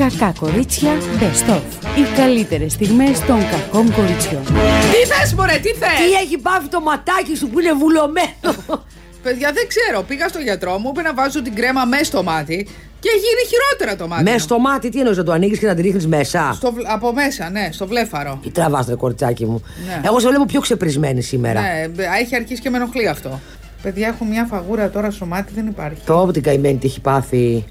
Κακά κορίτσια Best of. Οι καλύτερες στιγμές των κακών κοριτσιών. Τι θες μωρέ, τι θες; Τι έχει πάθει το ματάκι σου που είναι βουλωμένο; Παιδιά δεν ξέρω, πήγα στο γιατρό μου, είπε να βάζω την κρέμα μέσα στο μάτι και γίνει χειρότερα το μάτι Μέσα μου. στο μάτι, τι εννοείς, να το ανοίγεις και να τη ρίχνεις μέσα; Στο βλ- από μέσα, ναι, στο βλέφαρο. Τι τραβάς, ρε κοριτσάκι μου. Ναι. Εγώ σε βλέπω πιο ξεπρισμένη σήμερα. Ναι, μπ- έχει αρχίσει και με ενοχλεί αυτό. Παιδιά, έχω μια φαγούρα τώρα στο μάτι, δεν υπάρχει. Το από την καημένη τι έχει πάθει.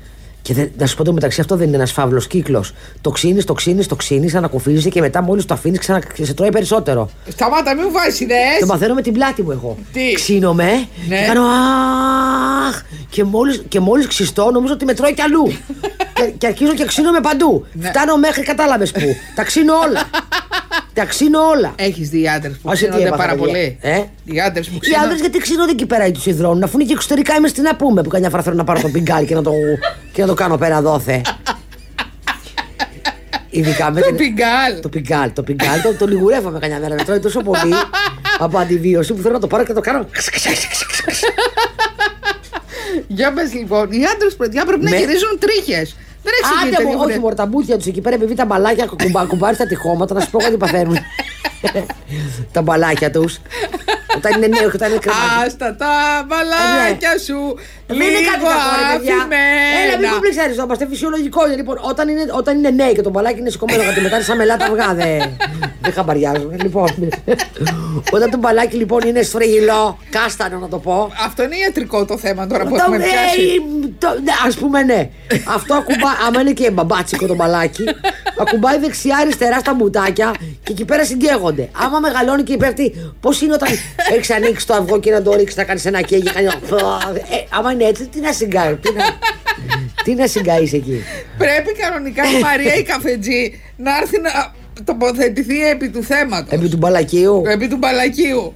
Και δεν, να σου πω το μεταξύ, αυτό δεν είναι ένας φαύλος κύκλος. Το ξύνεις, το ξύνεις, το ξύνεις, ανακουφίζει και μετά μόλις το αφήνεις ξανά και σε τρώει περισσότερο. Σταμάτα, μην μου βάζεις ιδέες. Το μαθαίνω με την πλάτη μου εγώ. Τι; Ξύνομαι Ναι. και κάνω αχ και μόλις, και μόλις ξυστώ νομίζω ότι με τρώει κι αλλού. και, και αρχίζω και ξύνομαι παντού. Ναι. Φτάνω μέχρι κατάλαβες που. Τα ξύνω όλα. Τα ξύνω όλα. Έχεις δει άντρες που Άσε τι ξύνονται έπαθα, πάρα παιδιά. πολύ; Ε; Οι άντρες που Οι ξύνονται. άντρες γιατί ξύνονται εκεί πέρα ή τους υδρώνουν, αφού είναι και εξωτερικά είμαι στην να πούμε που καμιά φορά θέλω να πάρω το πιγκάλι και να το, και να το κάνω πέρα δόθε. Ειδικά με Το την- πιγκάλ. Το πιγκάλ, το πιγκάλ, το, το λιγουρεύαμε καμιά μέρα. Με τρώει τόσο πολύ από αντιβίωση που θέλω να το πάρω και να το κάνω. Για πες λοιπόν, οι άντρες παιδιά πρέπει να Με- γυρίζουν τρίχες. Δεν Άντε εξηγείται. μου, όχι μόνο τα μπούτια τους εκεί πέρα, επειδή τα μπαλάκια κουμπά, κουμπάρει στα τυχώματα, να σου πω κάτι παθαίνουν. τα μπαλάκια τους. Όταν είναι νέο και όταν είναι κρεμασμένα. Άστα τα μπαλάκια σου. Δεν είναι κάτι Λίγο κακό, ρε παιδιά. Έλα, μην αφημένα. κομπλεξαριζόμαστε. Φυσιολογικό είναι. Λοιπόν, όταν είναι, όταν είναι νέοι και το μπαλάκι είναι σηκωμένο γιατί μετά είναι σαν μελάτα αυγά, δεν δεν χαμπαριάζουν. Λοιπόν, όταν το μπαλάκι λοιπόν είναι σφρεγγυλό, κάστανο να το πω. Αυτό είναι ιατρικό το θέμα τώρα που Το, έχουμε πιάσει. ναι, ας πούμε ναι. Αυτό ακουμπά, άμα είναι και μπαμπάτσικο το μπαλάκι, ακουμπάει δεξιά-αριστερά στα μπουτάκια και εκεί πέρα συγκαίγονται. Άμα μεγαλώνει και πέφτει, πώς είναι όταν έχεις ανοίξει το αυγό και να το ρίξεις να κάνεις ένα κέγγι. Κάνει... Ε, άμα είναι έτσι, τι να συγκάει, τι να, τι να συγκαείς εκεί; Πρέπει κανονικά η Μαρία η καφετζή να έρθει να τοποθετηθεί επί του θέματος. Επί του μπαλακίου; Επί του μπαλακίου.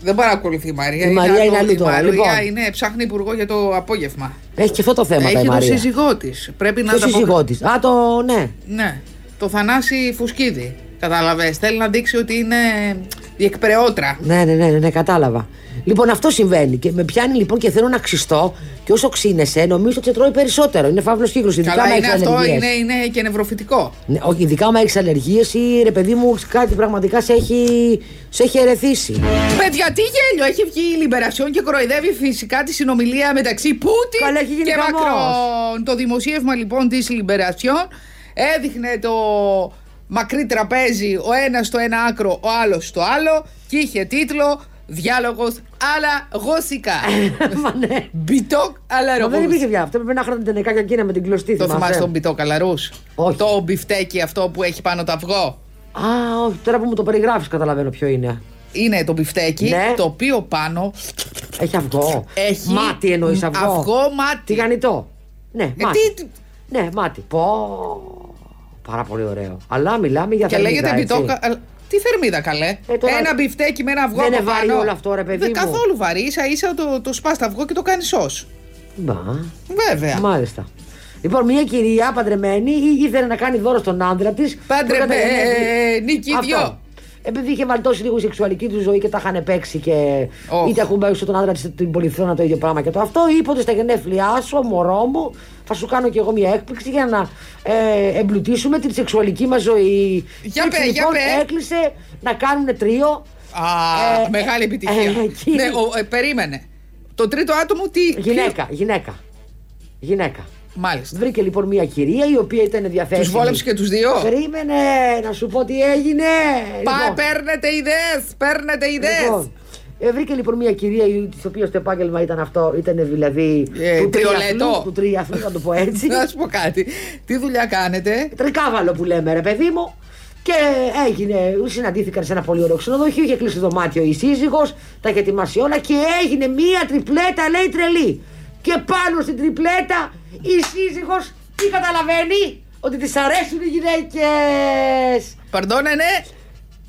Δεν παρακολουθεί η Μαρία. Η Μαρία είναι άλλο- αλλού η τώρα, Μαρία λοιπόν. είναι ψάχνει υπουργό για το απόγευμα. Έχει και αυτό το θέμα τα Έχει η το Μαρία. σύζυγό της. Πρέπει να Το τα απο- σύζυγό της. Α, το ναι. Ναι. Το Θανάση Φουσκίδη. Καταλαβες. Θέλει να δείξει ότι είναι διεκπαιρεότρα. Ναι, ναι, ναι, ναι, ναι, κατάλαβα. Λοιπόν, αυτό συμβαίνει. Και με πιάνει λοιπόν και θέλω να ξυστώ. Και όσο ξύνεσαι, νομίζω ότι σε τρώει περισσότερο. Είναι φαύλος κύκλος. Ειδικά Καλά, άμα είναι έχεις αυτό, αλλεργίε. είναι, είναι και νευροφυτικό. Ναι, όχι, ειδικά άμα έχεις αλλεργίε ή ρε παιδί μου, κάτι πραγματικά σε έχει, σε έχει ερεθίσει. Παιδιά, τι γέλιο! Έχει βγει η Λιμπερασιόν και κοροϊδεύει φυσικά τη συνομιλία μεταξύ Πούτιν Καλά, έχει γίνει και χαμός. Μακρόν. Το δημοσίευμα λοιπόν της Λιμπερασιόν έδειχνε το μακρύ τραπέζι, ο ένας στο ένα άκρο, ο άλλος στο άλλο, και είχε τίτλο Διάλογος αλλά γόσικα. Μα ναι. Μπιτόκ αλλά Μα δεν ρογούς. υπήρχε πια. Αυτό πρέπει να χρόνο την εκάκια εκείνα με την κλωστή. Το θυμάσαι. θυμάσαι τον μπιτόκ αλαρούς; Όχι. Το μπιφτέκι αυτό που έχει πάνω το αυγό; Α, όχι, τώρα που μου το περιγράφεις, καταλαβαίνω ποιο είναι. Είναι το μπιφτέκι, Ναι. το οποίο πάνω Έχει αυγό. έχει. Μάτι εννοείς αυγό. Αυγό, μάτι. Τηγανιτό. Ναι, Ε, μάτι. τι- τι- Ναι, μάτι. Πω. Πάρα πολύ ωραίο. Αλλά μιλάμε για Και θερμίδα, λέγεται έτσι. μπιτόκα. αλλά Τι θερμίδα καλέ. Ε, τώρα- Ένα μπιφτέκι με ένα αυγό. Δεν από είναι βαρύ πάνω. όλο αυτό, ρε παιδί Δεν μου. καθόλου βαρύ. σα ίσα το, το σπάς αυγό και το κάνεις σος. Μπα. Βέβαια. Μάλιστα. Λοιπόν, μια κυρία παντρεμένη ή- ήθελε να κάνει δώρο στον άντρα της. Παντρεμένη, και οι δυο. Επειδή είχε βαλτώσει λίγο η σεξουαλική του ζωή και τα είχαν παίξει και Οχ. είτε ακουμπάει τον άντρα της την πολυθρόνα το ίδιο πράγμα και το αυτό, είπε ότι στα γενέθλιά σου, μωρό μου, θα σου κάνω κι εγώ μια έκπληξη για να ε, εμπλουτίσουμε την σεξουαλική μας ζωή. Για Έτσι, πέ, για λοιπόν, πέ. έκλεισε να κάνουν τρίο. Α, Ε, μεγάλη ε, επιτυχία. ε, εκείνη- ναι, ο, ε, περίμενε. Το τρίτο άτομο τι. Γυναίκα, γυναίκα. Γυναίκα. Μάλιστα. Βρήκε λοιπόν μια κυρία η οποία ήταν διαθέσιμη. Τους βόλεψε και τους δύο; Περίμενε να σου πω τι έγινε. Πα, Λοιπόν, παίρνετε ιδέες. Παίρνετε ιδέες. λοιπόν, ε, βρήκε λοιπόν μια κυρία της οποίας το επάγγελμα ήταν αυτό, ήταν δηλαδή Ε, του τριολέτο. τριαθλού, του τριαθλού, να το πω έτσι. Να σου πω κάτι. Τι δουλειά κάνετε; Τρικάβαλο που λέμε ρε παιδί μου. Και έγινε, συναντήθηκαν σε ένα πολύ ωραίο ξενοδοχείο, είχε κλείσει το δωμάτιο η σύζυγος, τα είχε ετοιμάσει όλα και έγινε μία τριπλέτα λέει τρελή. Και πάνω στην τριπλέτα η σύζυγος τι καταλαβαίνει, ότι της αρέσουν οι γυναίκες. Παρντώνε, ναι.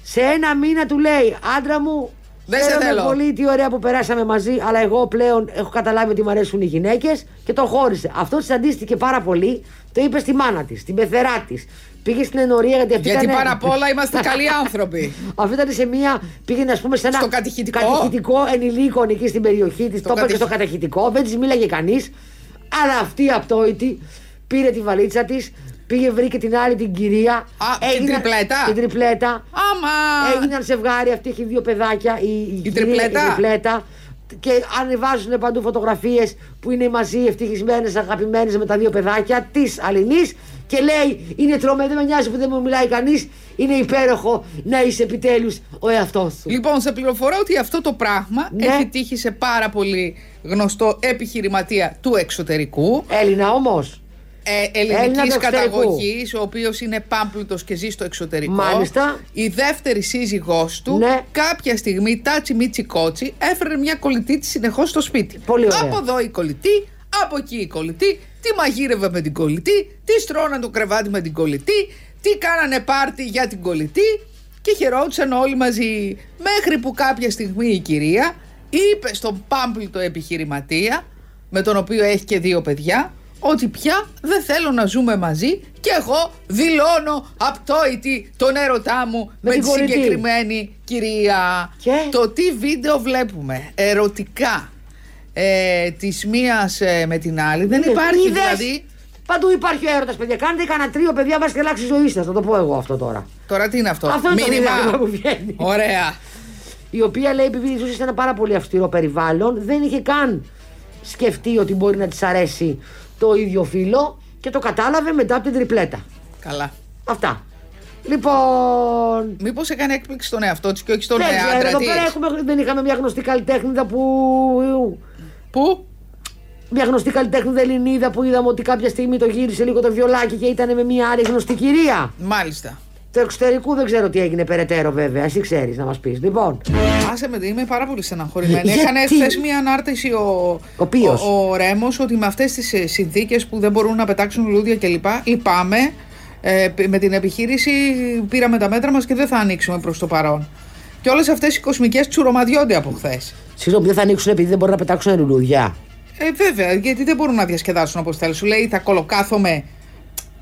Σε ένα μήνα του λέει, άντρα μου, Δεν σε χαίρομαι θέλω». πολύ, τι ωραία που περάσαμε μαζί, αλλά εγώ πλέον έχω καταλάβει ότι μου αρέσουν οι γυναίκες και το χώρισε. Αυτό της αντίστοιχε πάρα πολύ, το είπε στη μάνα της, στην πεθερά της. Πήγε στην ενορία γιατί αυτή Γιατί ήταν... πάνω απ' όλα είμαστε καλοί άνθρωποι. Αυτή ήταν σε μία. Πήγαινε, ας πούμε, σε ένα. Στο κατηχητικό. κατηχητικό ενηλίκων εκεί στην περιοχή της. Το είπε και κατηχ- στο κατηχητικό. Δεν της μίλαγε κανείς. Αλλά αυτή η απτόητη πήρε τη βαλίτσα της, Πήγε βρήκε την άλλη την κυρία. Α, την τριπλέτα; Την τριπλέτα. Άμα. Έγιναν ζευγάρι, αυτή έχει δύο παιδάκια. Η, η, κυρία, τριπλέτα. η τριπλέτα; Και ανεβάζουν παντού φωτογραφίες που είναι μαζί ευτυχισμένες, αγαπημένες με τα δύο παιδάκια της Αλληνής. Και λέει: Είναι τρομερό, δεν με νοιάζει που δεν μου μιλάει κανείς. Είναι υπέροχο να είσαι επιτέλους ο εαυτός σου. Λοιπόν, σε πληροφορώ ότι αυτό το πράγμα Ναι. έχει τύχει σε πάρα πολύ γνωστό επιχειρηματία του εξωτερικού. Έλληνα όμως. Ε, Έλληνα ελληνική του εξωτερικού. καταγωγής, ο οποίος είναι πάμπλουτος και ζει στο εξωτερικό. Μάλιστα. Η δεύτερη σύζυγός του, Ναι. κάποια στιγμή, τάτσι μίτσι κότσι, έφερε μια κολλητή της συνεχώς στο σπίτι. Πολύ ωραία. Από εδώ η κολλητή, από εκεί η κολλητή, τη μαγείρευε με την κολλητή, τη στρώναν το κρεβάτι με την κολλητή, τι κάνανε πάρτι για την κολλητή και χαιρόντουσαν όλοι μαζί. Μέχρι που κάποια στιγμή η κυρία είπε στον πάμπλουτο επιχειρηματία, με τον οποίο έχει και δύο παιδιά, ότι πια δεν θέλω να ζούμε μαζί και εγώ δηλώνω απτόητη τον έρωτά μου με, την τη κολλητή. συγκεκριμένη κυρία. Και; Το τι βίντεο βλέπουμε ερωτικά ε, της μίας ε, με την άλλη δεν υπάρχει Είδες; δηλαδή. Παντού υπάρχει ο έρωτας, παιδιά. Κάντε κανένα τρίο, παιδιά, μα και αλλάξει η ζωή σας. Θα το πω εγώ αυτό τώρα. Τώρα τι είναι αυτό; Αυτό είναι το Μήνυμα. μήνυμα που βγαίνει. Ωραία. Η οποία λέει, επειδή ζούσε σε ένα πάρα πολύ αυστηρό περιβάλλον, δεν είχε καν σκεφτεί ότι μπορεί να της αρέσει το ίδιο φίλο και το κατάλαβε μετά από την τριπλέτα. Καλά. Αυτά. Λοιπόν. Μήπως έκανε έκπληξη στον εαυτό της και όχι στον Δεν ξέρω, άντρα εδώ της; πέρα έχουμε, δεν είχαμε μια γνωστή καλλιτέχνηδα που. Πού; Μια γνωστή καλλιτέχνηδα Ελληνίδα που είδαμε ότι κάποια στιγμή το γύρισε λίγο το βιολάκι και ήταν με μια άλλη γνωστή κυρία. Μάλιστα. Το εξωτερικού δεν ξέρω τι έγινε περαιτέρω βέβαια. Εσύ ξέρεις να μας πεις. Λοιπόν. Άσε με, είμαι πάρα πολύ στεναχωρημένη. Γιατί; Έκανε χθες μία ανάρτηση ο, Ο ποιος; ο, ο Ρέμος ότι με αυτές τις συνθήκες που δεν μπορούν να πετάξουν λουλούδια κλπ. Λυπάμαι. Ε, με την επιχείρηση πήραμε τα μέτρα μας και δεν θα ανοίξουμε προς το παρόν. Και όλες αυτές οι κοσμικές τσουρομαδιώνται από χθες. Συγγνώμη, δεν θα ανοίξουν επειδή δεν μπορούν να πετάξουν λουλούδια. Ε, βέβαια, γιατί δεν μπορούν να διασκεδάσουν όπως θέλουν. Σου λέει θα κολοκάθομαι.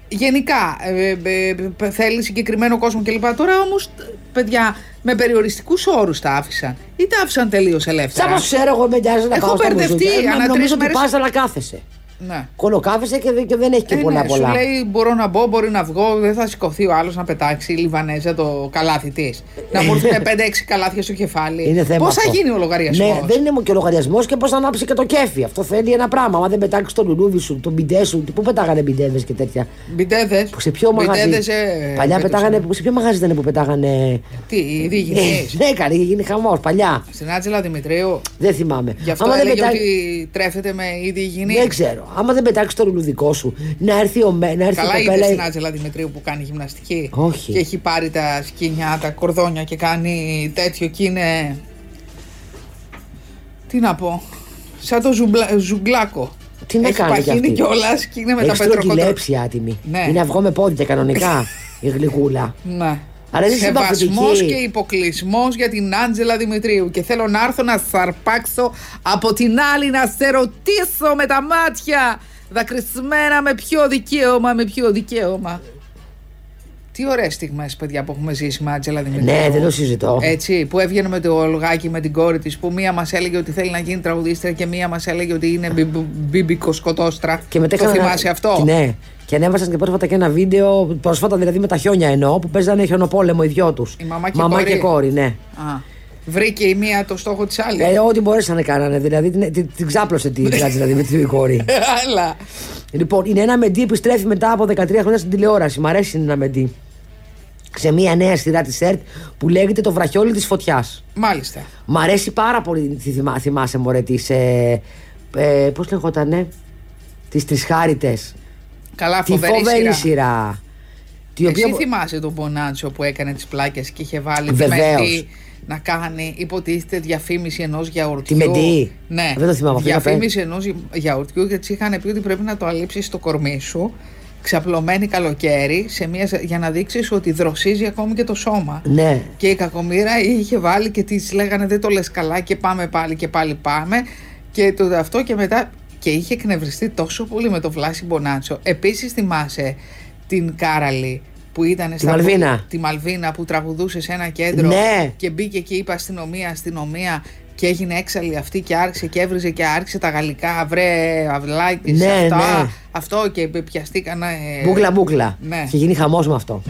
Γενικά, ε, ε, ε, θέλει συγκεκριμένο κόσμο κλπ. Τώρα όμως, παιδιά, με περιοριστικούς όρους τα άφησαν. Ή τα άφησαν τελείως ελεύθερα. Σαν πως ξέρω, εγώ με νοιάζει να Έχω πάω στα μπερδευτεί, μπουζούκια. Ε, ανά Νομίζω τρεις ότι μέρες- πα να κάθεσαι. Ναι. Κολοκάθεσαι και, δεν- και δεν έχει και Ε, πολλά ναι, πολλά. Σου λέει μπορώ να μπω, μπορεί να βγω, δεν θα σηκωθεί ο άλλος να πετάξει η Λιβανέζα το καλάθι της. να μου έρθουν 5-6 καλάθια στο κεφάλι. Είναι θέμα Πώς θα αυτό. γίνει ο λογαριασμός; Ναι, δεν είναι και ο λογαριασμός και πώς θα ανάψει και το κέφι. Αυτό θέλει ένα πράγμα. Αν δεν πετάξει το λουλούδι σου, τον μπιντέ σου. Πού πετάγανε μπιντέδες και τέτοια; Μπιντέδες. Που σε ποιο μαγαζί. ε, παλιά πετάγανε. που Σε ποιο μαγαζί ήταν που πετάγανε. Τι, η διηγητή. ναι, έκανε, είχε γίνει χαμός παλιά. Στην Άτζελα Δημητρίου. Δεν θυμάμαι. Γι' αυτό Άμα δεν έλεγε πετά- ότι τρέφεται με ήδη υγιεινή. Δεν ξέρω. Άμα δεν πετάξεις το λουλουδικό σου, να έρθει, ο, με- να έρθει Καλά η είδε κοπέλα. στην Άτζελα Δημητρίου που κάνει γυμναστική. Όχι. Και έχει πάρει τα σκηνιά, τα κορδόνια και κάνει τέτοιο και είναι. Τι να πω. Σαν το ζουμπλα... ζουγκλάκο. Τι να έχει κάνει κι παχύνει αυτή. κιόλας και είναι με τα Έχει πετροκοντρό. στρογγυλέψει άτιμη. Ναι. Είναι αυγό με πόδια κανονικά η γλυκούλα. Ναι. Αλλά είναι Σεβασμός συμπαθητική. και υποκλεισμός για την Άντζελα Δημητρίου. Και θέλω να έρθω να σαρπάξω από την άλλη να σε ρωτήσω με τα μάτια. Δακρυσμένα με ποιο δικαίωμα, με ποιο δικαίωμα. Τι ωραίες στιγμές, παιδιά, που έχουμε ζήσει με Άντζελα Δημητρίου. Ναι, δεν το συζητώ. Έτσι, που έβγαινε με το λογάκι με την κόρη της, που μία μας έλεγε ότι θέλει να γίνει τραγουδίστρια και μία μας έλεγε ότι είναι μπίμπικο σκοτόστρα. Και μετά το έκανα- θυμάσαι αυτό; Ναι. Και ανέβασαν και πρόσφατα και ένα βίντεο, πρόσφατα δηλαδή με τα χιόνια εννοώ, που παίζανε χιονοπόλεμο οι δυο τους. Η μαμά και η κόρη. και κόρη, ναι. Α, βρήκε η μία το στόχο της άλλης. Ε, ό,τι μπορέσανε κάνανε. Δηλαδή την, την, την ξάπλωσε την δηλαδή, με την κόρη. Άλλα. λοιπόν, η Νένα Μεντή επιστρέφει μετά από 13 χρόνια στην τηλεόραση. Μ' αρέσει η Νένα Μεντή. Σε μια νέα σειρά της ΕΡΤ που λέγεται Το βραχιόλι της φωτιάς. Μάλιστα. Μ' αρέσει πάρα πολύ. Τη θυμά, θυμάσαι, Μωρέ, τη. Ε, ε, Πώς λεγότανε. Τις Τρισχάρητε. Καλά, Τη φοβερή, φοβερή σειρά. σειρά. Τη Εσύ οποία- θυμάσαι τον Μπονάτσο που έκανε τις πλάκες και είχε βάλει τη Βεβαίως. Μεντή να κάνει υποτίθεται διαφήμιση ενός γιαουρτιού. Τη Μεντή. Ναι. Δεν το θυμάμαι αυτό, Διαφήμιση ενός γιαουρτιού γιατί της είχαν πει ότι πρέπει να το αλείψεις στο κορμί σου ξαπλωμένη καλοκαίρι σε μια, για να δείξεις ότι δροσίζει ακόμη και το σώμα. Ναι. Και η κακομήρα είχε βάλει και της λέγανε δεν το λες καλά και πάμε πάλι και πάλι πάμε. Και το αυτό και μετά. Και είχε εκνευριστεί τόσο πολύ με το Βλάση Μπονάτσο. Επίσης θυμάσαι την Κάραλη που ήταν Τη Μαλβίνα. Τη Μαλβίνα που τραγουδούσε σε ένα κέντρο Ναι. και μπήκε και είπε αστυνομία, αστυνομία Και έγινε έξαλλη αυτή και άρχισε και έβριζε και άρχισε τα γαλλικά. Βρε, αυλάκι, Ναι, αυτά. ναι. Αυτό και πιαστήκαν. Ε, Μπούκλα μπούκλα. Ναι. Και γίνει χαμός με αυτό.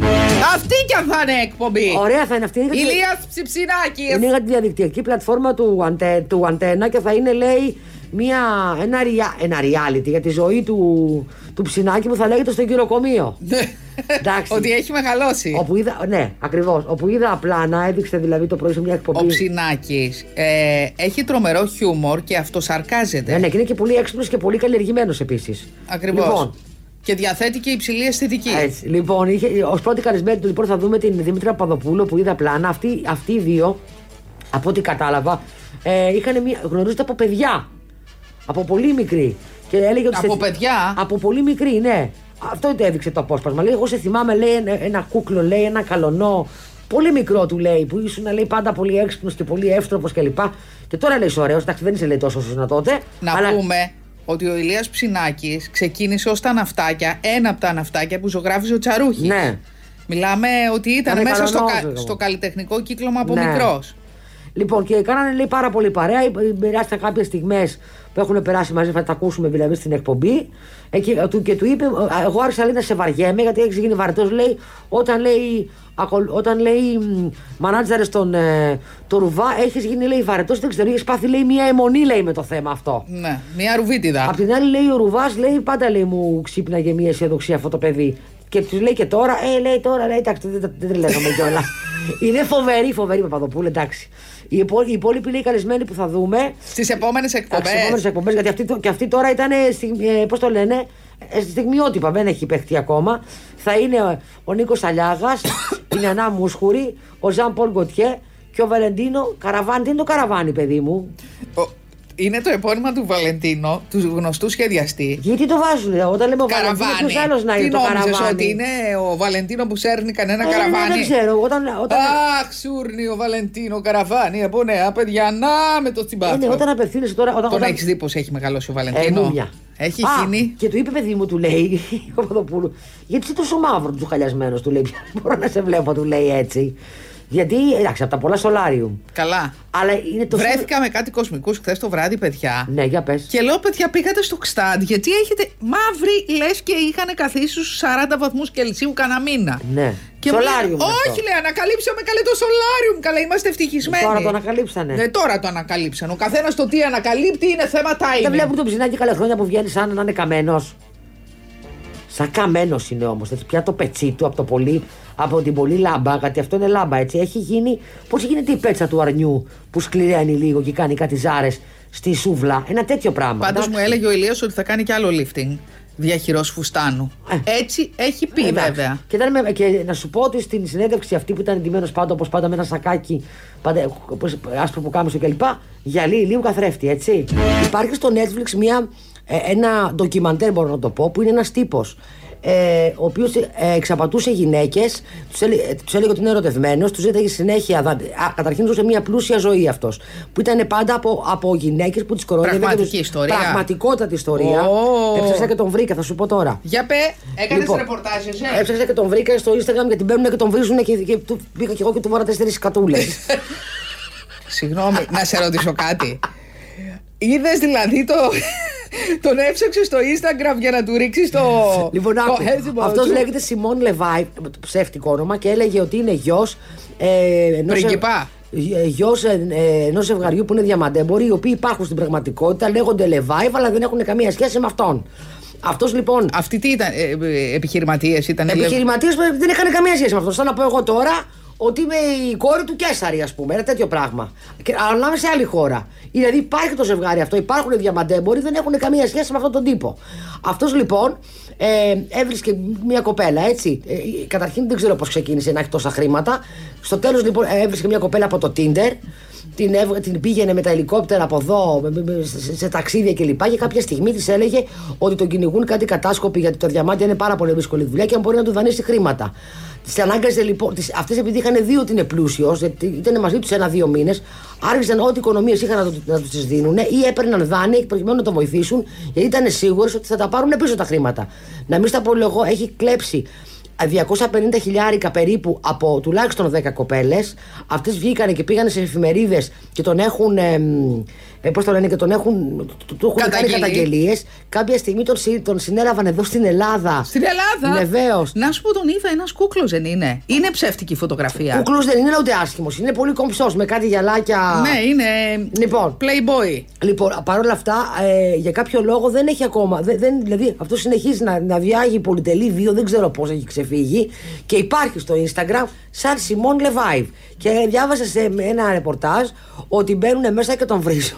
Αυτή κι αν θα είναι εκπομπή. Ωραία θα είναι αυτή. Είναι, για τη- Ηλίας Ψιψινάκης. είναι για τη διαδικτυακή πλατφόρμα του, αντε, του Αντένα και θα είναι, λέει, μια, ένα, ρια- ένα reality για τη ζωή του, του ψινάκι που θα λέγεται στο γυροκομείο. Εντάξει. Ότι έχει μεγαλώσει. Όπου είδα, ναι, ακριβώς. Όπου είδα απλά να έδειξε δηλαδή το πρωί σε μια εκπομπή. Ο Ψινάκης ε, έχει τρομερό χιούμορ και αυτοσαρκάζεται. Ναι, ναι, και είναι και πολύ έξυπνος και πολύ καλλιεργημένος επίσης. Ακριβώς. Λοιπόν, Και διαθέτει και υψηλή αισθητική. έτσι, λοιπόν ως πρώτη καλεσμένη του λοιπόν, θα δούμε την Δημήτρια Παπαδοπούλου που είδα πλάνα. Αυτοί, αυτοί οι δύο, από ό,τι κατάλαβα, ε, είχαν μια, γνωρίζονται από παιδιά. Από πολύ μικρή. Και έλεγε ότι Από σε- παιδιά; Από πολύ μικρή, ναι. Αυτό το έδειξε το απόσπασμα. Λέει, εγώ σε θυμάμαι, λέει, ένα, ένα κούκλο, λέει, ένα καλονό. Πολύ μικρό του λέει, που ήσουν λέει, πάντα πολύ έξυπνος και πολύ εύστροπος κλπ. Και τώρα λέει ωραίος, εντάξει, δεν είσαι λέει τόσο όσο να τότε. Να αλλά- πούμε ότι ο Ηλίας Ψινάκης ξεκίνησε ως τα ναυτάκια, ένα από τα ναυτάκια που ζωγράφιζε ο Τσαρούχης. Ναι. Μιλάμε ότι ήταν Ήταν μέσα στο, καλονός, κα- εγώ. στο καλλιτεχνικό κύκλωμα από Ναι. μικρός. Λοιπόν, και κάνανε λέει πάρα πολύ παρέα. Μοιράστηκαν κάποιες στιγμές που έχουν περάσει μαζί, θα τα ακούσουμε δηλαδή στην εκπομπή. Ε, και, του, και του είπε, «Α, Εγώ άρχισα λέει, να σε βαριέμαι γιατί έχει γίνει βαρετός. Λέει, όταν λέει, ακολ- όταν λέει μανάτζαρες τον ε, το ρουβά, έχεις γίνει λέει βαρετός. Δεν ξέρω, έχεις πάθει λέει μια αιμονή λέει με το θέμα αυτό. Ναι, μια ρουβίτιδα. Απ' την άλλη λέει ο Ρουβάς, λέει πάντα λέει μου ξύπναγε μια αισιοδοξία αυτό το παιδί. Και τους λέει και τώρα, ε, λέει τώρα, λέει, εντάξει, δεν, δεν τρελαίνομαι κιόλας. Είναι φοβερή, φοβερή Παπαδοπούλου, εντάξει. Οι, υπό, οι υπόλοιποι λέει καλεσμένοι που θα δούμε. Στις επόμενες Τι εκπομπές. επόμενες εκπομπές, γιατί αυτή, το- και αυτή τώρα ήταν, ε, πώς το λένε, ε, στιγμιότυπα, δεν έχει παιχτεί ακόμα. Θα είναι ο, ο Νίκος Αλιάγας, η Νανά Μούσχουρη, ο Ζαν Πολ Γκοτιέ και ο Βαλεντίνο Καραβάνι. Τι είναι το καραβάνι, παιδί μου; Ο- Είναι το επώνυμα του Βαλεντίνο, του γνωστού σχεδιαστή. Γιατί το βάζουν, ε, όταν λέμε ο Βαλεντίνο, Καραβάνι. ποιο άλλος να Τι είναι το νόμιζες καραβάνι; ότι είναι ο Βαλεντίνο που σέρνει κανένα Ε, ναι, καραβάνι; δεν ξέρω. Όταν, όταν, Αχ, σούρνει ο Βαλεντίνο καραβάνι από νέα παιδιά. Να με το ε, τσιμπάτσο. ναι, όταν απευθύνεσαι τώρα. Όταν, Τον όταν, έχεις δει πώ έχει μεγαλώσει ο ε, Βαλεντίνο. μουμια. έχει Α, γίνει. Και του είπε, παιδί μου, του λέει, ο Παπαδοπούλου, γιατί είσαι τόσο μαύρο του χαλιασμένος, του λέει. «Πια δεν Μπορώ να σε βλέπω, του λέει έτσι. Γιατί, εντάξει, από τα πολλά σολάριουμ. Καλά. Αλλά είναι το. Βρέθηκα με κάτι κοσμικούς χθες το βράδυ, παιδιά. Ναι, για πες. Και λέω, παιδιά, πήγατε στο Ξτάντ, γιατί έχετε μαύρη, λες και είχαν καθίσει στους 40 βαθμούς Κελσίου κανένα μήνα. Ναι. Και Σολάριουμ μου λένε, αυτό. Όχι, λέει, ανακαλύψαμε καλέ το σολάριουμ. Καλά, είμαστε ευτυχισμένοι. Τώρα το ανακαλύψανε. Ναι, τώρα το ανακαλύψαν. Ο καθένας το τι ανακαλύπτει είναι θέμα timing. Δεν βλέπουν τον ψινάκι καλές χρόνια που βγαίνει σαν να είναι καμένος. Σαν καμένος είναι όμως. Πια το πετσί του από, το πολύ, από την πολύ λάμπα, γιατί αυτό είναι λάμπα έτσι. Έχει γίνει. Πώς γίνεται η πέτσα του αρνιού που σκληραίνει λίγο και κάνει κάτι ζάρες στη σούβλα. Ένα τέτοιο πράγμα. Πάντως εντάξει. μου έλεγε ο Ηλίας ότι θα κάνει και άλλο lifting. Διαχειρός φουστάνου. Ε. Έτσι έχει πει Εντάξει. βέβαια. Και, ήταν με- και να σου πω ότι στην συνέντευξη αυτή που ήταν εντυμένο πάντα όπως πάντα με ένα σακάκι, πάντα, όπως, άσπρο που κάμισο κλπ. Γυαλί, λίγο καθρέφτη, έτσι. Υπάρχει στο Netflix μια, ε, ένα ντοκιμαντέρ, μπορώ να το πω, που είναι ένας τύπος. Ε, ο οποίος ε, εξαπατούσε γυναίκες, τους έλεγε, τους έλεγε ότι είναι ερωτευμένος, τους ζήταγε συνέχεια. δα- Α, καταρχήν ζούσε μια πλούσια ζωή αυτός. Που ήταν πάντα από, από γυναίκες που τις κοροϊδεύαν. και Πραγματική τους- ιστορία. Πραγματικότατη ιστορία. Ω. Έψαξα και τον βρήκα, θα σου πω τώρα. Για πε, έκανες Λοιπόν, ρεπορτάζ, ε. Έψαξα και τον βρήκα στο Instagram και την παίρνουν και τον βρίζουν και, και του, πήγα και εγώ και του βάλα τέσσερις κατούλες. Συγγνώμη, να σε ρωτήσω κάτι. Είδες δηλαδή το. Τον έψαξε στο Instagram για να του ρίξει το. λοιπόν, το άκου. έζυμο Αυτός του. λέγεται Σιμών Λεβάη, ψεύτικο όνομα, και έλεγε ότι είναι γιος. Ε, ενός- Πριγκιπά. ε, γιος ε, ε, ενός ζευγαριού που είναι διαμαντέμποροι, οι οποίοι υπάρχουν στην πραγματικότητα, λέγονται Λεβάη, αλλά δεν έχουν καμία σχέση με αυτόν. Αυτός λοιπόν. Αυτοί τι ήταν, επιχειρηματίες ήταν. Επιχειρηματίες δεν είχαν καμία σχέση με αυτό. Σαν να πω εγώ τώρα ότι είμαι η κόρη του Κέσσαρη, ας πούμε. Ένα τέτοιο πράγμα. Και, αλλά να είμαι σε άλλη χώρα. Δηλαδή υπάρχει το ζευγάρι αυτό, υπάρχουν διαμαντέμποροι, δεν έχουν καμία σχέση με αυτόν τον τύπο. Αυτός λοιπόν ε, έβρισκε μια κοπέλα, έτσι. Ε, καταρχήν δεν ξέρω πώς ξεκίνησε να έχει τόσα χρήματα. Στο τέλος λοιπόν ε, έβρισκε μια κοπέλα από το Tinder. Την, έβγα- την πήγαινε με τα ελικόπτερα από εδώ, με- με- σε, σε ταξίδια κλπ. Και, και κάποια στιγμή της έλεγε ότι τον κυνηγούν κάτι κατάσκοποι γιατί το διαμάτι είναι πάρα πολύ δύσκολη δουλειά και αν μπορεί να του δανείσει χρήματα. Τις ανάγκαζε λοιπόν, αυτές επειδή είχαν δει ότι είναι πλούσιος, ήταν μαζί τους ένα-δύο μήνες, άρχισαν ό,τι οικονομίες είχαν να, του- να τους τις δίνουν ή έπαιρναν δάνεια προκειμένου να τον βοηθήσουν, γιατί ήταν σίγουρες ότι θα τα πάρουν πίσω τα χρήματα. Να μην στα πω εγώ, έχει κλέψει 250 χιλιάρικα περίπου από τουλάχιστον 10 κοπέλες. Αυτές βγήκανε και πήγανε σε εφημερίδες και τον έχουν. Ε, ε, Πώς το λένε, και τον έχουν, του, του έχουν κάνει Καταγγείλει. καταγγελίες. Κάποια στιγμή τον, συ- τον συνέλαβαν εδώ στην Ελλάδα. Στην Ελλάδα; Βεβαίως. Να σου πω τον είδα, ένας κούκλος δεν είναι. Είναι ψεύτικη φωτογραφία. Κούκλος δεν είναι ούτε άσχημος. Είναι πολύ κομψός με κάτι γυαλάκια. Ναι, είναι. Λοιπόν. Playboy. Λοιπόν, παρόλα αυτά, ε, για κάποιο λόγο δεν έχει ακόμα. Δεν, δεν- δηλαδή, αυτό συνεχίζει να, να διάγει πολυτελή βίο, δεν ξέρω πώς έχει ξεφύγει. Και υπάρχει στο Instagram σαν Σιμών Λεβάιβ. Και διάβασα σε ένα ρεπορτάζ ότι μπαίνουν μέσα και τον βρίζουν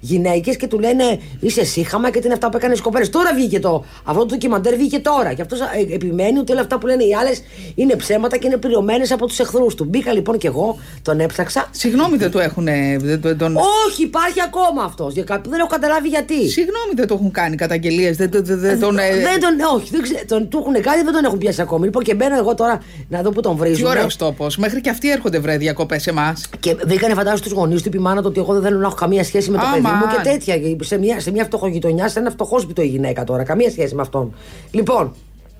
γυναίκες και του λένε Είσαι σύχαμα και τι είναι αυτά που έκανες οι κοπέλες. Τώρα βγήκε το. Αυτό το ντοκιμαντέρ βγήκε τώρα. Και αυτός επιμένει ότι όλα αυτά που λένε οι άλλες είναι ψέματα και είναι πληρωμένες από τους εχθρούς του. Μπήκα λοιπόν και εγώ, τον έψαξα. Συγγνώμη, δεν το έχουν. Δεν, το- τον... Όχι, υπάρχει ακόμα αυτός. Δεν έχω καταλάβει γιατί. Συγγνώμη, δεν το έχουν κάνει καταγγελίες. Δεν, το- δεν, δεν τον. ε, Δεν τον, όχι, δεν ξέρω, τον, του έχουν κάνει, δεν τον έχουν πιάσει ακόμη. Λοιπόν, και μπαίνω εγώ τώρα να δω που τον βρίζουν. Τι ωραίος τόπος. Μέχρι και αυτοί έρχονται βρε διακοπές σε εμάς. Και βρήκανε φαντάζομαι του γονείς του, είπε η μάνα του ότι εγώ δεν θέλω να έχω καμία σχέση με το παιδί μου Αμάν. και τέτοια. Και Σε μια, σε μια φτωχογειτονιά, σε ένα φτωχόσπιτο η γυναίκα τώρα. Καμία σχέση με αυτόν. Λοιπόν,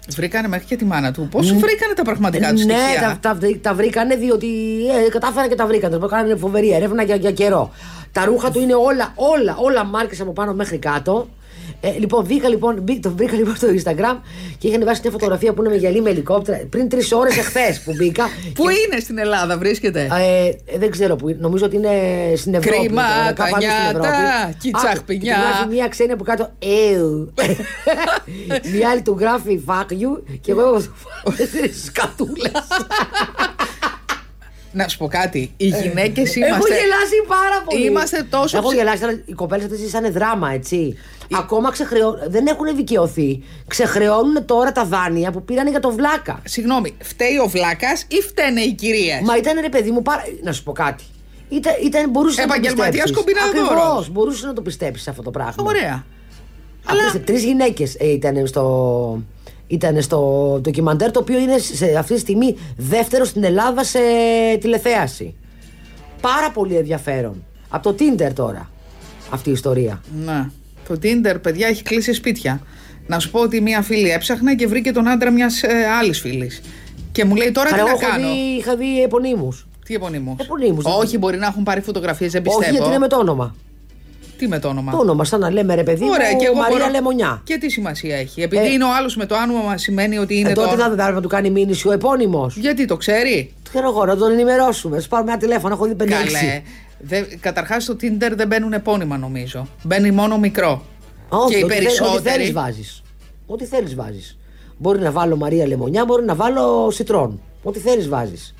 Βρήκανε μέχρι και τη μάνα του. Πώς βρήκανε τα πραγματικά του ναι, στοιχεία; τα, τα, βρή- τα βρήκανε διότι ε, κατάφεραν και τα βρήκανε. Τα κάνανε φοβερή έρευνα για, για καιρό. Τα ρούχα του είναι όλα, όλα, όλα μάρκες από πάνω μέχρι κάτω. Ε, λοιπόν, βγήκα λοιπόν, μπή- το βρήκα λοιπόν στο Instagram και είχαν βάσει μια φωτογραφία που είναι με γυαλί με ελικόπτερα πριν τρεις ώρες εχθές που μπήκα. Πού είναι στην Ελλάδα, βρίσκεται; Ε, ε, δεν ξέρω που είναι. Νομίζω ότι είναι στην Ευρώπη. Κρίμα, τώρα, κάπου αλλού στην τα νιάτα, Ευρώπη. κι η Α, τσαχπινιά. και του γράφει μία ξένη από κάτω. Εου. Μία άλλη του γράφει fuck you και εγώ έχω σκατούλες. Να σου πω κάτι. Οι γυναίκες Έχω είμαστε. γελάσει πάρα πολύ. Είμαστε τόσο Έχω ψε- γελάσει, αλλά οι κοπέλες αυτές σαν δράμα, έτσι. Ακόμα ξεχρεώ... δεν έχουν δικαιωθεί. Ξεχρεώνουν τώρα τα δάνεια που πήραν για το βλάκα. Συγγνώμη, φταίει ο βλάκας ή φταίνε οι κυρίες; Μα ήταν ρε παιδί μου, πάρα... να σου πω κάτι. Ήταν, ήταν, μπορούσες να το Επαγγελματίας πιστέψεις. κομπιναδόρος. Ακριβώς, μπορούσες να το πιστέψεις αυτό το πράγμα. Ωραία. Αλλά... Τρεις γυναίκες ήταν στο, ήταν στο ντοκιμαντέρ το οποίο είναι σε αυτή τη στιγμή δεύτερο στην Ελλάδα σε τηλεθέαση. Πάρα πολύ ενδιαφέρον. Από το Tinder τώρα αυτή η ιστορία. Να. Το Tinder, παιδιά, έχει κλείσει σπίτια. Να σου πω ότι μία φίλη έψαχνα και βρήκε τον άντρα μιας ε, άλλης φίλης. Και μου λέει τώρα τι Αλλά να εγώ έχω κάνω; δει, είχα δει επωνύμους. Τι επωνύμους; Επωνύμους. Όχι, μπορεί να έχουν πάρει φωτογραφίες, δεν πιστεύω. Όχι γιατί είναι με το όνομα. Τι με το όνομα; Το όνομα, σαν να λέμε ρε παιδί Ωραία, μου, και εγώ Μαρία μπορώ- Λεμονιά. Και τι σημασία έχει; Επειδή Ε, είναι ο άλλος με το άνομα, σημαίνει ότι είναι Ε, το. τότε θα πρέπει να του κάνει μήνυση ο επώνυμος. Γιατί το ξέρει; Ξέρω εγώ, να τον ενημερώσουμε. Σου πάρουμε ένα τηλέφωνο, έχω δει 56. Καλέ. Δε, καταρχάς στο Tinder δεν μπαίνουν επώνυμα νομίζω. Μπαίνει μόνο μικρό. Όχι, και οι ό,τι θε- Ό,τι περισσότεροι. θέλεις βάζεις. Ό,τι θέλεις βάζεις. Μπορεί να βάλω Μαρία Λεμονιά, μπορεί να βάλω Σιτρών. Ό,τι θέλεις βάζεις.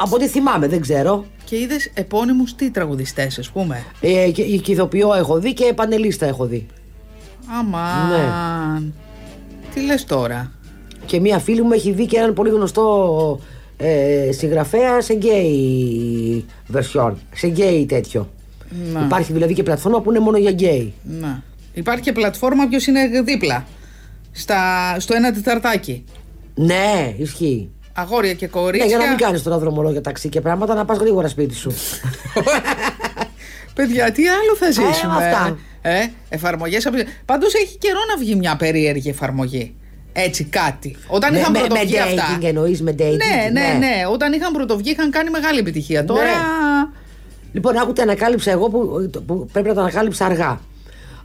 Από ό,τι θυμάμαι, δεν ξέρω. Και είδες επώνυμους τι τραγουδιστές, ας πούμε; Ε, και, και ηθοποιό έχω δει και πανελίστα έχω δει. Αμάν. Ναι. Τι λες τώρα; Και μία φίλη μου έχει δει και έναν πολύ γνωστό ε, συγγραφέα σε γκέι version. Σε γκέι τέτοιο. Να. Υπάρχει δηλαδή και πλατφόρμα που είναι μόνο για γκέι. Να. Υπάρχει και πλατφόρμα ποιος είναι δίπλα. Στα, στο ένα τεταρτάκι. Ναι, ισχύει. Αγόρια και Ναι, κορίτσια. για να μην κάνεις τώρα δρομολόγια ταξί και πράγματα, να πας γρήγορα σπίτι σου. Παιδιά, τι άλλο θα ζήσουμε. αυτά. Ε, εφαρμογές. από- Πάντως έχει καιρό να βγει μια περίεργη εφαρμογή. Έτσι κάτι. Όταν με, είχαν με, με πρωτοβγεί αυτά. dating εννοείς με dating. Ναι, ναι, ναι, Όταν είχαν πρωτοβγεί είχαν κάνει μεγάλη επιτυχία. Τώρα. Λοιπόν, άκουτε ανακάλυψα εγώ που, που πρέπει να το ανακάλυψα αργά.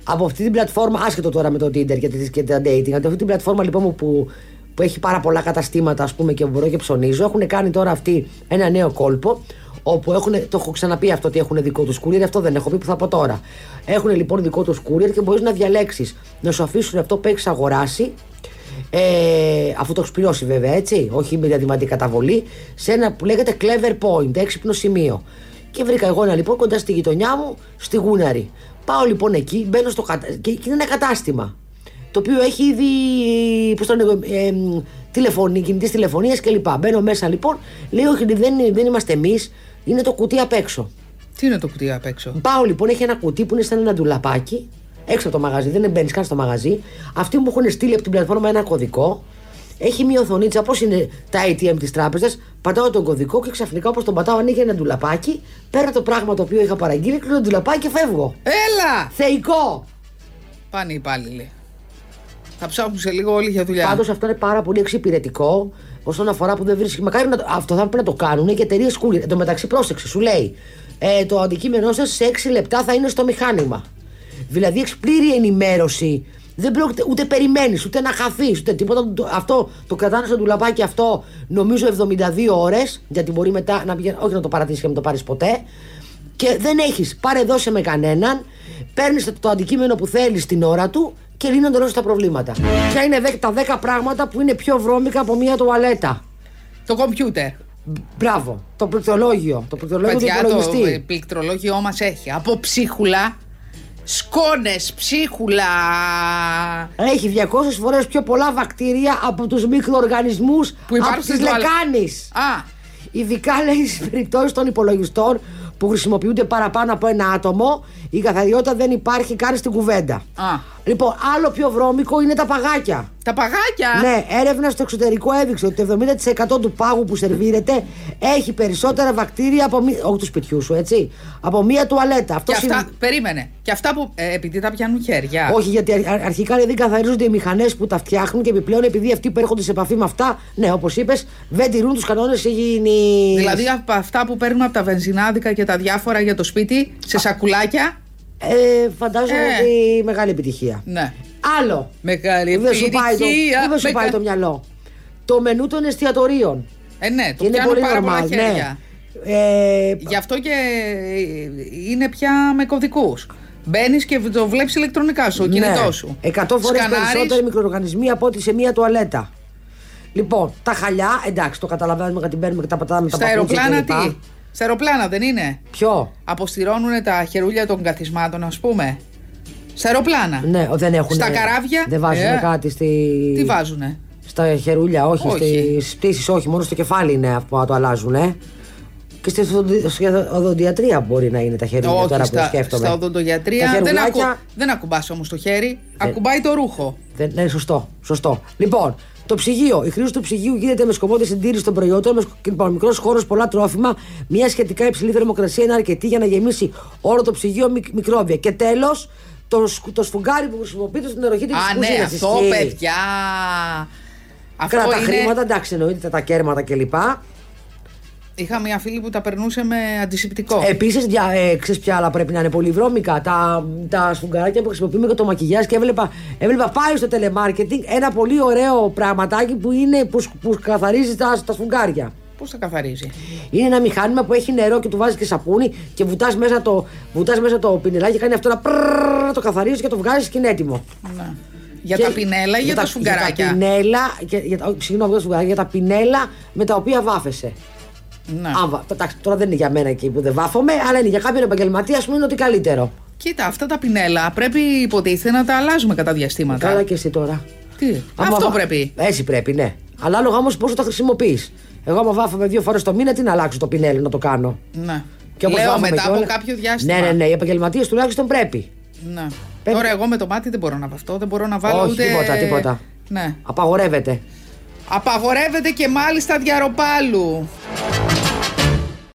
Από αυτή την πλατφόρμα, άσχετο τώρα με το Tinder και, τις- και τα dating, από αυτή την πλατφόρμα λοιπόν μου που, που έχει πάρα πολλά καταστήματα ας πούμε και μπορώ και ψωνίζω, έχουν κάνει τώρα αυτοί ένα νέο κόλπο όπου έχουν, το έχω ξαναπεί αυτό ότι έχουν δικό τους courier, αυτό δεν έχω πει που θα πω τώρα. Έχουν λοιπόν δικό τους courier και μπορείς να διαλέξεις να σου αφήσουν αυτό που έχεις αγοράσει ε, αφού το έχεις πληρώσει βέβαια έτσι, όχι με διαδηματική καταβολή, σε ένα που λέγεται Clever Point, έξυπνο σημείο. Και βρήκα εγώ ένα λοιπόν κοντά στη γειτονιά μου, στη Γούναρη. Πάω λοιπόν εκεί, μπαίνω στο κατα... και και είναι ένα κατάστημα. Το οποίο έχει ήδη πώς το λένε, ε, ε, τηλεφωνή, κινητής τηλεφωνίας κλπ. Μπαίνω μέσα λοιπόν, λέει όχι δεν, δεν είμαστε εμείς, είναι το κουτί απ' έξω. Τι είναι το κουτί απ' έξω; Πάω λοιπόν, έχει ένα κουτί που είναι σαν ένα ντουλαπάκι, έξω από το μαγαζί, δεν μπαίνεις καν στο μαγαζί. Αυτοί μου έχουν στείλει από την πλατφόρμα ένα κωδικό. Έχει μια οθονίτσα, πώς είναι τα ATM της τράπεζας. Πατάω τον κωδικό και ξαφνικά όπως τον πατάω ανοίγει ένα ντουλαπάκι. Παίρνω το πράγμα το οποίο είχα παραγγείλει, κλείνω το ντουλαπάκι και φεύγω. Έλα! Θεϊκό! Πάνε οι υπάλληλοι. Θα ψάχνουν σε λίγο όλοι για δουλειά. Πάντως αυτό είναι πάρα πολύ εξυπηρετικό όσον αφορά που δεν βρίσκει. Μακάρι να το, αυτό θα έπρεπε να το κάνουν και εταιρείες courier. Εν τω μεταξύ, πρόσεξε, σου λέει ε, το αντικείμενό σας σε 6 λεπτά θα είναι στο μηχάνημα. Δηλαδή έχεις πλήρη ενημέρωση. Δεν πρόκειται ούτε περιμένεις, ούτε να χαθείς, ούτε τίποτα. Το- Αυτό το κρατάνε στο ντουλαπάκι αυτό νομίζω 72 ώρες. Γιατί μπορεί μετά να πηγαίνει, όχι να το παρατήσεις και να μην το πάρεις ποτέ. Και δεν έχεις. Πάρε δώσε με κανέναν. Παίρνεις το, το αντικείμενο που θέλεις την ώρα του και λύνονται όλα τα προβλήματα. Ποια είναι δε- τα 10 πράγματα που είναι πιο βρώμικα από μια τουαλέτα; Το κομπιούτερ. Μπράβο. Το πληκτρολόγιο. Το πληκτρολόγιο του Παιδιά, το υπολογιστή. ε, πληκτρολόγιό μας έχει. Από ψίχουλα, σκόνες, ψίχουλα. Έχει 200 φορές πιο πολλά βακτήρια από τους μικροοργανισμούς Που υπάρχουν από τις στην τουαλέτα. λεκάνης. Α, Ειδικά λέει στις περιπτώσεις των υπολογιστών που χρησιμοποιούνται παραπάνω από ένα άτομο, η καθαριότητα δεν υπάρχει καν στην κουβέντα. α. Λοιπόν, άλλο πιο βρώμικο είναι τα παγάκια. Τα παγάκια; Ναι, έρευνα στο εξωτερικό έδειξε ότι το 70% του πάγου που σερβίρεται έχει περισσότερα βακτήρια από μία. Όχι του σπιτιού σου, έτσι. Από μία τουαλέτα. Αυτό Και αυτά, σημαίνει- περίμενε. Και αυτά που. Ε, επειδή τα πιάνουν χέρια. Όχι, γιατί αρ- αρ- αρχικά δεν καθαρίζονται οι μηχανές που τα φτιάχνουν και επιπλέον επειδή αυτοί που έρχονται σε επαφή με αυτά, ναι, όπως είπες, δεν τηρούν τους κανόνες υγιεινή. Δηλαδή από αυτά που παίρνουν από τα βενζινάδικα και τα διάφορα για το σπίτι, σε σακουλάκια. Ε, φαντάζομαι Ε. ότι μεγάλη επιτυχία. Ναι. Άλλο. Μεγάλη Δεν σου πάει το, επιτυχία. δεν σου πάει Μεγα- το μυαλό. Το μενού των εστιατορίων. Ε, ναι, το Και είναι πιάνουν πολύ πάρα πολλά normal, χέρια. ναι. Ε, Γι' αυτό και ε, είναι πια με κωδικούς. Μπαίνεις και το βλέπεις ηλεκτρονικά στο κινητός σου. 100 φορές Σκανάρεις, περισσότεροι μικροοργανισμοί από ό,τι σε μία τουαλέτα. Λοιπόν, τα χαλιά, εντάξει, το καταλαβαίνουμε γιατί μπαίνουμε και τα πατάμε τα Στα παπούτσια αεροπλάνα κλπ. τι; Στα αεροπλάνα δεν είναι; Ποιο; Αποστηρώνουν τα χερούλια των καθισμάτων, ας πούμε. Στα αεροπλάνα. Ναι, ο, δεν έχουν. Στα καράβια, Δεν βάζουν ε, κάτι στη. Τι βάζουνε; Στα χερούλια, όχι. Όχι. Στις πτήσεις, όχι. Μόνο στο κεφάλι είναι αυτό που το αλλάζουν. Ε. Και στη οδοντι- στη οδοντιατρία μπορεί να είναι τα χερούλια Όχι, τώρα που στα, σκέφτομαι. στα Τα οδοντογιατρία δεν, χερουλάκια- ακου, δεν ακουμπάς όμως το χέρι, ακουμπάει το ρούχο. Δεν, ναι, σωστό, σωστό. Λοιπόν, το ψυγείο. Η χρήση του ψυγείου γίνεται με σκοπό τη συντήρηση των προϊόντων. Με σκ- Λοιπόν, μικρός χώρος, πολλά τρόφιμα. Μια σχετικά υψηλή θερμοκρασία είναι αρκετή για να γεμίσει όλο το ψυγείο μικ- μικρόβια. Και τέλος, το, σκ- το σφουγγάρι που χρησιμοποιείται στην ενοχή της Α, ναι, κουζίνας. αυτό παιδιά. Αυτό Κράτα είναι... χρήματα, εντάξει, εννοείται τα κέρματα κλπ. Είχα μια φίλη που τα περνούσε με αντισηπτικό. Επίσης, ε, ξέρεις ποια άλλα πρέπει να είναι πολύ βρώμικα. Τα, τα σφουγγαράκια που χρησιμοποιούμε για το μακιγιάζ και έβλεπα, έβλεπα πάλι στο telemarketing ένα πολύ ωραίο πραγματάκι που, είναι, που, σκ- που καθαρίζει τα, τα σφουγγάρια. Πώς τα καθαρίζει; Είναι ένα μηχάνημα που έχει νερό και του βάζει και σαπούνι και βουτάς μέσα, το, βουτάς μέσα το πινελάκι, κάνει αυτό ένα πρρρρρ, το καθαρίζεις και το βγάζεις και είναι έτοιμο. Ναι. Για Και- τα πινέλα ή για, τα Για σφουγγαράκια; τα πινέλα, και, για, τα- όχι, συγγνώμη, για τα σφουγγαράκια, για τα πινέλα με τα οποία βάφεσαι. Ναι. Αν βα- εντάξει, τώρα δεν είναι για μένα εκεί που δεν βάφομαι, αλλά είναι για κάποιον επαγγελματία, ας πούμε, είναι ότι καλύτερο. Κοίτα, αυτά τα πινέλα πρέπει υποτίθεται να τα αλλάζουμε κατά διαστήματα. Καλά και εσύ τώρα. Τι, Άμα αυτό βα- πρέπει. Έτσι πρέπει, ναι. Αλλά άλογα όμως πόσο τα χρησιμοποιείς. Εγώ, άμα βάφομαι δύο φορές το μήνα, τι να αλλάξω το πινέλι να το κάνω; Ναι. Και όπως Λέω βάφομαι μετά και από όλα- κάποιο διάστημα. Ναι, ναι, ναι. Οι επαγγελματίες τουλάχιστον πρέπει. Ναι. Πρέπει- Τώρα εγώ με το μάτι δεν μπορώ να βαφτώ, δεν μπορώ να βάλω Όχι, ούτε... τίποτα, τίποτα. Ναι. Απαγορεύεται. Απαγορεύεται και μάλιστα διαρροπάλου.